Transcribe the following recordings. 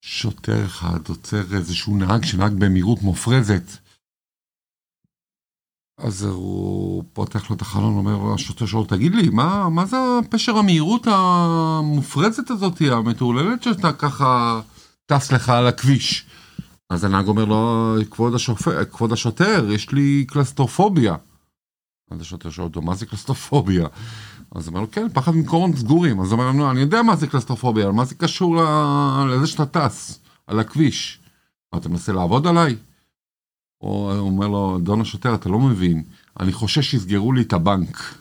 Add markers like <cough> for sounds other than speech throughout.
שוטר אחד עוצר איזשהו נהג שנהג במהירות מופרזת. אז הוא פותח לו את החלון, אומר השוטר שלו, תגיד לי, מה, מה זה פשר המהירות המופרזת הזאת, המטורללת שאתה ככה טס לך על הכביש? אז הנהג אומר לו, כבוד, השופר, כבוד השוטר, יש לי קלסטרופוביה. אז השוטר שואל אותו, מה זה קלסטרופוביה? אז לו, כן, פחד ממקומות סגורים. אז לו, אני יודע מה זה קלסטרופוביה, אבל מה זה קשור לזה שאתה טס על הכביש? אתה מנסה לעבוד עליי? הוא אומר לו, אדון השוטר, אתה לא מבין, אני חושש שיסגרו לי את הבנק.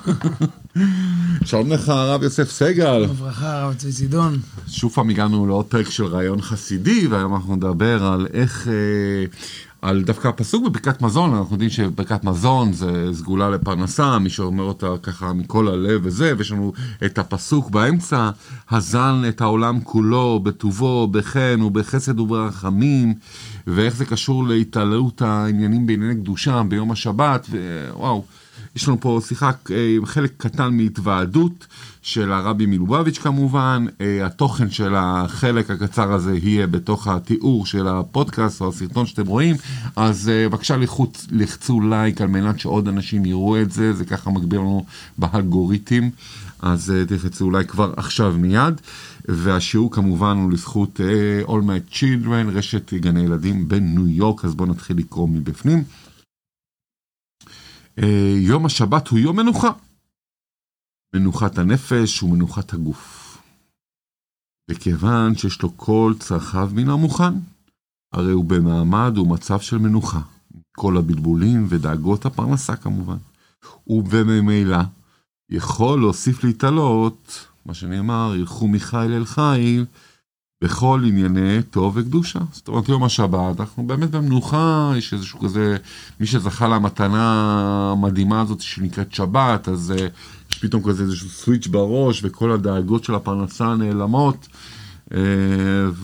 <laughs> שלום לך, הרב יוסף סגל. בברכה, הרב צבי צידון. שוב פעם הגענו לעוד פרק של רעיון חסידי, והיום אנחנו נדבר על איך... אה, על דווקא הפסוק בברכת מזון, אנחנו יודעים שברכת מזון זה סגולה לפרנסה, מי שאומר אותה ככה מכל הלב וזה, ויש לנו את הפסוק באמצע, הזן את העולם כולו בטובו, בחן ובחסד וברחמים, ואיך זה קשור להתעללות העניינים בענייני קדושה ביום השבת, ווואו. יש לנו פה שיחה, אה, חלק קטן מהתוועדות של הרבי מלובביץ' כמובן, אה, התוכן של החלק הקצר הזה יהיה בתוך התיאור של הפודקאסט או הסרטון שאתם רואים, אז אה, בבקשה לחצו לייק על מנת שעוד אנשים יראו את זה, זה ככה מגביר לנו באלגוריתם, אז תלחצו אולי כבר עכשיו מיד. והשיעור כמובן הוא לזכות All My Children, רשת גני ילדים בניו יורק, אז בואו נתחיל לקרוא מבפנים. אה, יום השבת הוא יום מנוחה. מנוחת הנפש ומנוחת הגוף. וכיוון שיש לו כל צרכיו מן המוכן, הרי הוא במעמד ומצב של מנוחה. כל הבלבולים ודאגות הפרנסה כמובן. ובממילא יכול להוסיף להתעלות, מה שנאמר, ילכו מחיל אל חיל, בכל ענייני טוב וקדושה. זאת אומרת, יום השבת, אנחנו באמת במנוחה, יש איזשהו כזה, מי שזכה למתנה המדהימה הזאת שנקראת שבת, אז uh, יש פתאום כזה איזשהו סוויץ' בראש, וכל הדאגות של הפרנסה נעלמות. Uh,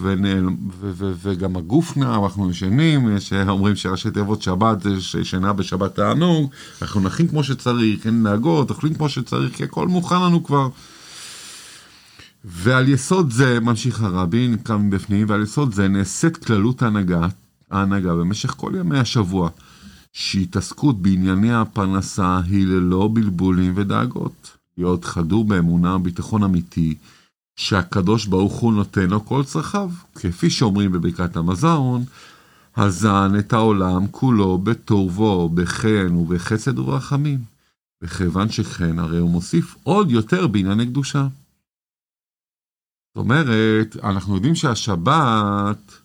ונעל, ו, ו, וגם הגוף נע, אנחנו ישנים, שאומרים שראשי תיבות שבת זה שינה בשבת תענוג, אנחנו נחים כמו שצריך, אין נהגות, אוכלים כמו שצריך, כי הכל מוכן לנו כבר. ועל יסוד זה, ממשיך הרבי, כאן מבפנים, ועל יסוד זה נעשית כללות ההנהגה, ההנהגה במשך כל ימי השבוע, שהתעסקות בענייני הפרנסה היא ללא בלבולים ודאגות. להיות חדור באמונה וביטחון אמיתי, שהקדוש ברוך הוא נותן לו כל צרכיו, כפי שאומרים בברכת המזון, הזן את העולם כולו בטובו, בחן ובחסד וברחמים. וכיוון שכן, הרי הוא מוסיף עוד יותר בענייני קדושה. זאת אומרת, אנחנו יודעים שהשבת,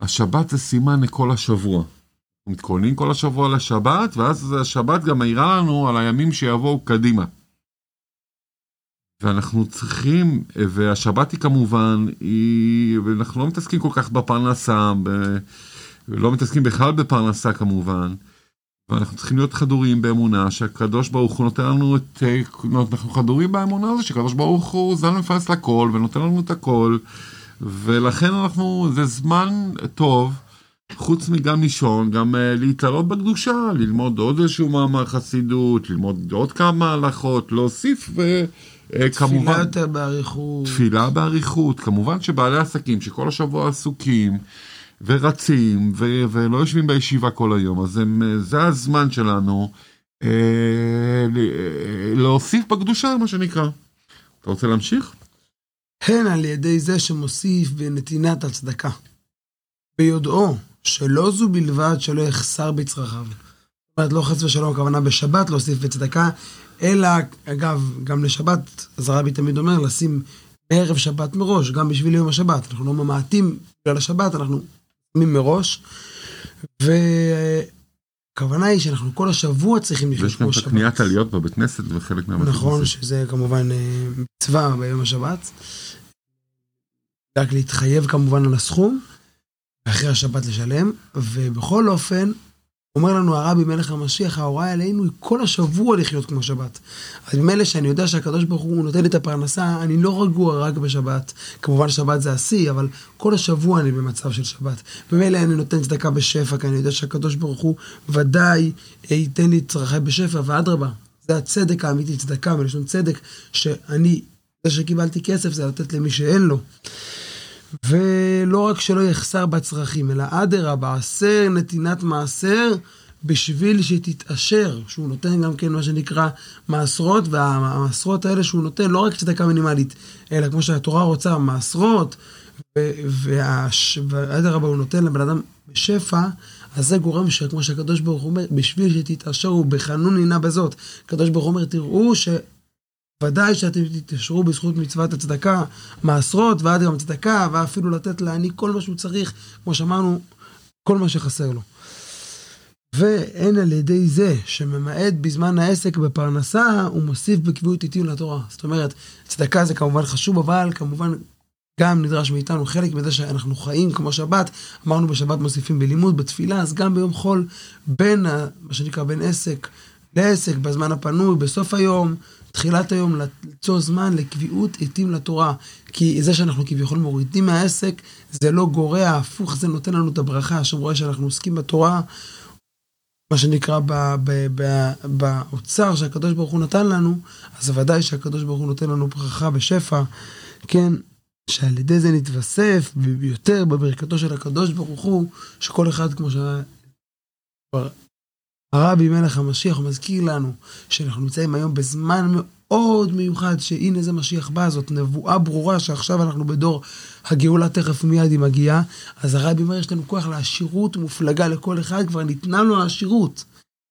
השבת זה סימן לכל השבוע. אנחנו מתכוננים כל השבוע לשבת, ואז השבת גם מעירה לנו על הימים שיבואו קדימה. ואנחנו צריכים, והשבת היא כמובן, היא, ואנחנו לא מתעסקים כל כך בפרנסה, ב, לא מתעסקים בכלל בפרנסה כמובן. ואנחנו צריכים להיות חדורים באמונה שהקדוש ברוך הוא נותן לנו את, אנחנו חדורים באמונה הזו שקדוש ברוך הוא זן מפרס לכל ונותן לנו את הכל ולכן אנחנו, זה זמן טוב, חוץ מגם לישון, גם uh, להתעלות בקדושה, ללמוד עוד איזשהו מאמר חסידות, ללמוד עוד כמה הלכות, להוסיף וכמובן... תפילה יותר באריכות. תפילה באריכות, כמובן שבעלי עסקים שכל השבוע עסוקים, ורצים, ו- ולא יושבים בישיבה כל היום, אז הם, זה הזמן שלנו אה, אה, להוסיף בקדושה, מה שנקרא. אתה רוצה להמשיך? הן על ידי זה שמוסיף בנתינת הצדקה, ביודעו שלא זו בלבד שלא יחסר בצרכיו. זאת אומרת, לא חס ושלום הכוונה בשבת להוסיף בצדקה, אלא, אגב, גם לשבת, אז הרבי תמיד אומר, לשים בערב שבת מראש, גם בשביל יום השבת. אנחנו לא ממעטים בגלל השבת, אנחנו מראש. והכוונה היא שאנחנו כל השבוע צריכים לחיות כמו שבת. ויש גם את הקניית עליות בבית כנסת וחלק כנסת. נכון, שזה כמובן אה, מצווה ביום השבת. רק להתחייב כמובן על הסכום, ואחרי השבת לשלם, ובכל אופן, אומר לנו הרבי מלך המשיח, ההוראה עלינו היא כל השבוע לחיות כמו שבת. אז ממילא שאני יודע שהקדוש ברוך הוא נותן לי את הפרנסה, אני לא רגוע רק בשבת. כמובן שבת זה השיא, אבל כל השבוע אני במצב של שבת. ממילא אני נותן צדקה בשפע, כי אני יודע שהקדוש ברוך הוא ודאי ייתן לי צרכי בשפע, ואדרבה, זה הצדק האמיתי, צדקה מלשון צדק, שאני, זה שקיבלתי כסף זה לתת למי שאין לו. ולא רק שלא יחסר בצרכים, אלא אדרבה, עשר נתינת מעשר בשביל שתתעשר, שהוא נותן גם כן מה שנקרא מעשרות, והמעשרות האלה שהוא נותן לא רק צדקה מינימלית, אלא כמו שהתורה רוצה, מעשרות, ואדרבה הוא נותן לבן אדם בשפע, אז זה גורם שכמו שהקדוש ברוך הוא אומר, בשביל שתתעשרו בחנון הנה בזאת. הקדוש ברוך הוא אומר, תראו שוודאי שאתם תתעשרו בזכות מצוות הצדקה, מעשרות ועד גם צדקה, ואפילו לתת לעני כל מה שהוא צריך, כמו שאמרנו, כל מה שחסר לו. ואין על ידי זה שממעט בזמן העסק בפרנסה, הוא מוסיף בקביעות עיתים לתורה. זאת אומרת, צדקה זה כמובן חשוב, אבל כמובן גם נדרש מאיתנו חלק מזה שאנחנו חיים כמו שבת, אמרנו בשבת מוסיפים בלימוד, בתפילה, אז גם ביום חול, בין, מה שנקרא, בין עסק לעסק, בזמן הפנוי, בסוף היום, תחילת היום, ליצור זמן לקביעות עתים לתורה. כי זה שאנחנו כביכול מורידים מהעסק, זה לא גורע, הפוך, זה נותן לנו את הברכה. השם רואה שאנחנו עוסקים בתורה, מה שנקרא באוצר שהקדוש ברוך הוא נתן לנו, אז ודאי שהקדוש ברוך הוא נותן לנו ברכה בשפע, כן, שעל ידי זה נתווסף ביותר בברכתו של הקדוש ברוך הוא, שכל אחד כמו שהרבי מלך המשיח מזכיר לנו, שאנחנו נמצאים היום בזמן מאוד מיוחד, שהנה זה משיח בא, זאת נבואה ברורה שעכשיו אנחנו בדור הגאולה תכף מיד היא מגיעה, אז הרבי אומר, יש לנו כוח לעשירות מופלגה לכל אחד, כבר ניתנה לו העשירות.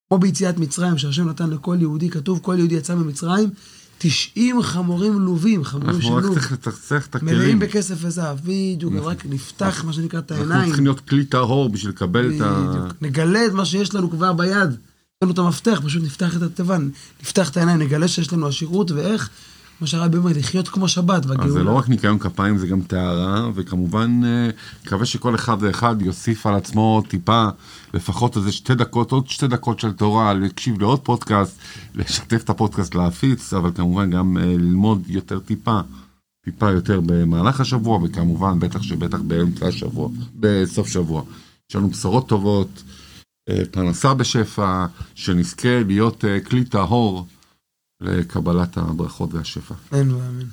כמו ביציאת מצרים, שהשם נתן לכל יהודי, כתוב כל יהודי יצא ממצרים, 90 חמורים לובים, חמורים של לוב. אנחנו רק צריך לצחצח את הכלים. מלאים בכסף וזהב, בדיוק, נכון. רק נפתח מה שנקרא את העיניים. אנחנו צריכים להיות כלי טהור בשביל לקבל את ה... בדיוק, נגלה את מה שיש לנו כבר ביד. יש לנו את המפתח, פשוט נפתח את התיבן, נפתח את העיניים, נגלה שיש לנו עשירות, ואיך כמו שהרבי אומר, לחיות כמו שבת והגאולה. אז זה לא רק ניקיון כפיים, זה גם טהרה, וכמובן, אה, מקווה שכל אחד ואחד יוסיף על עצמו טיפה, לפחות איזה שתי דקות, עוד שתי דקות של תורה, להקשיב לעוד פודקאסט, לשתף את הפודקאסט להפיץ, אבל כמובן גם אה, ללמוד יותר טיפה, טיפה יותר במהלך השבוע, וכמובן, בטח שבטח באמצע השבוע, בסוף שבוע. יש לנו בשורות טובות, אה, פרנסה בשפע, שנזכה להיות כלי טהור. לקבלת הברכות והשפע. אמן ואמן.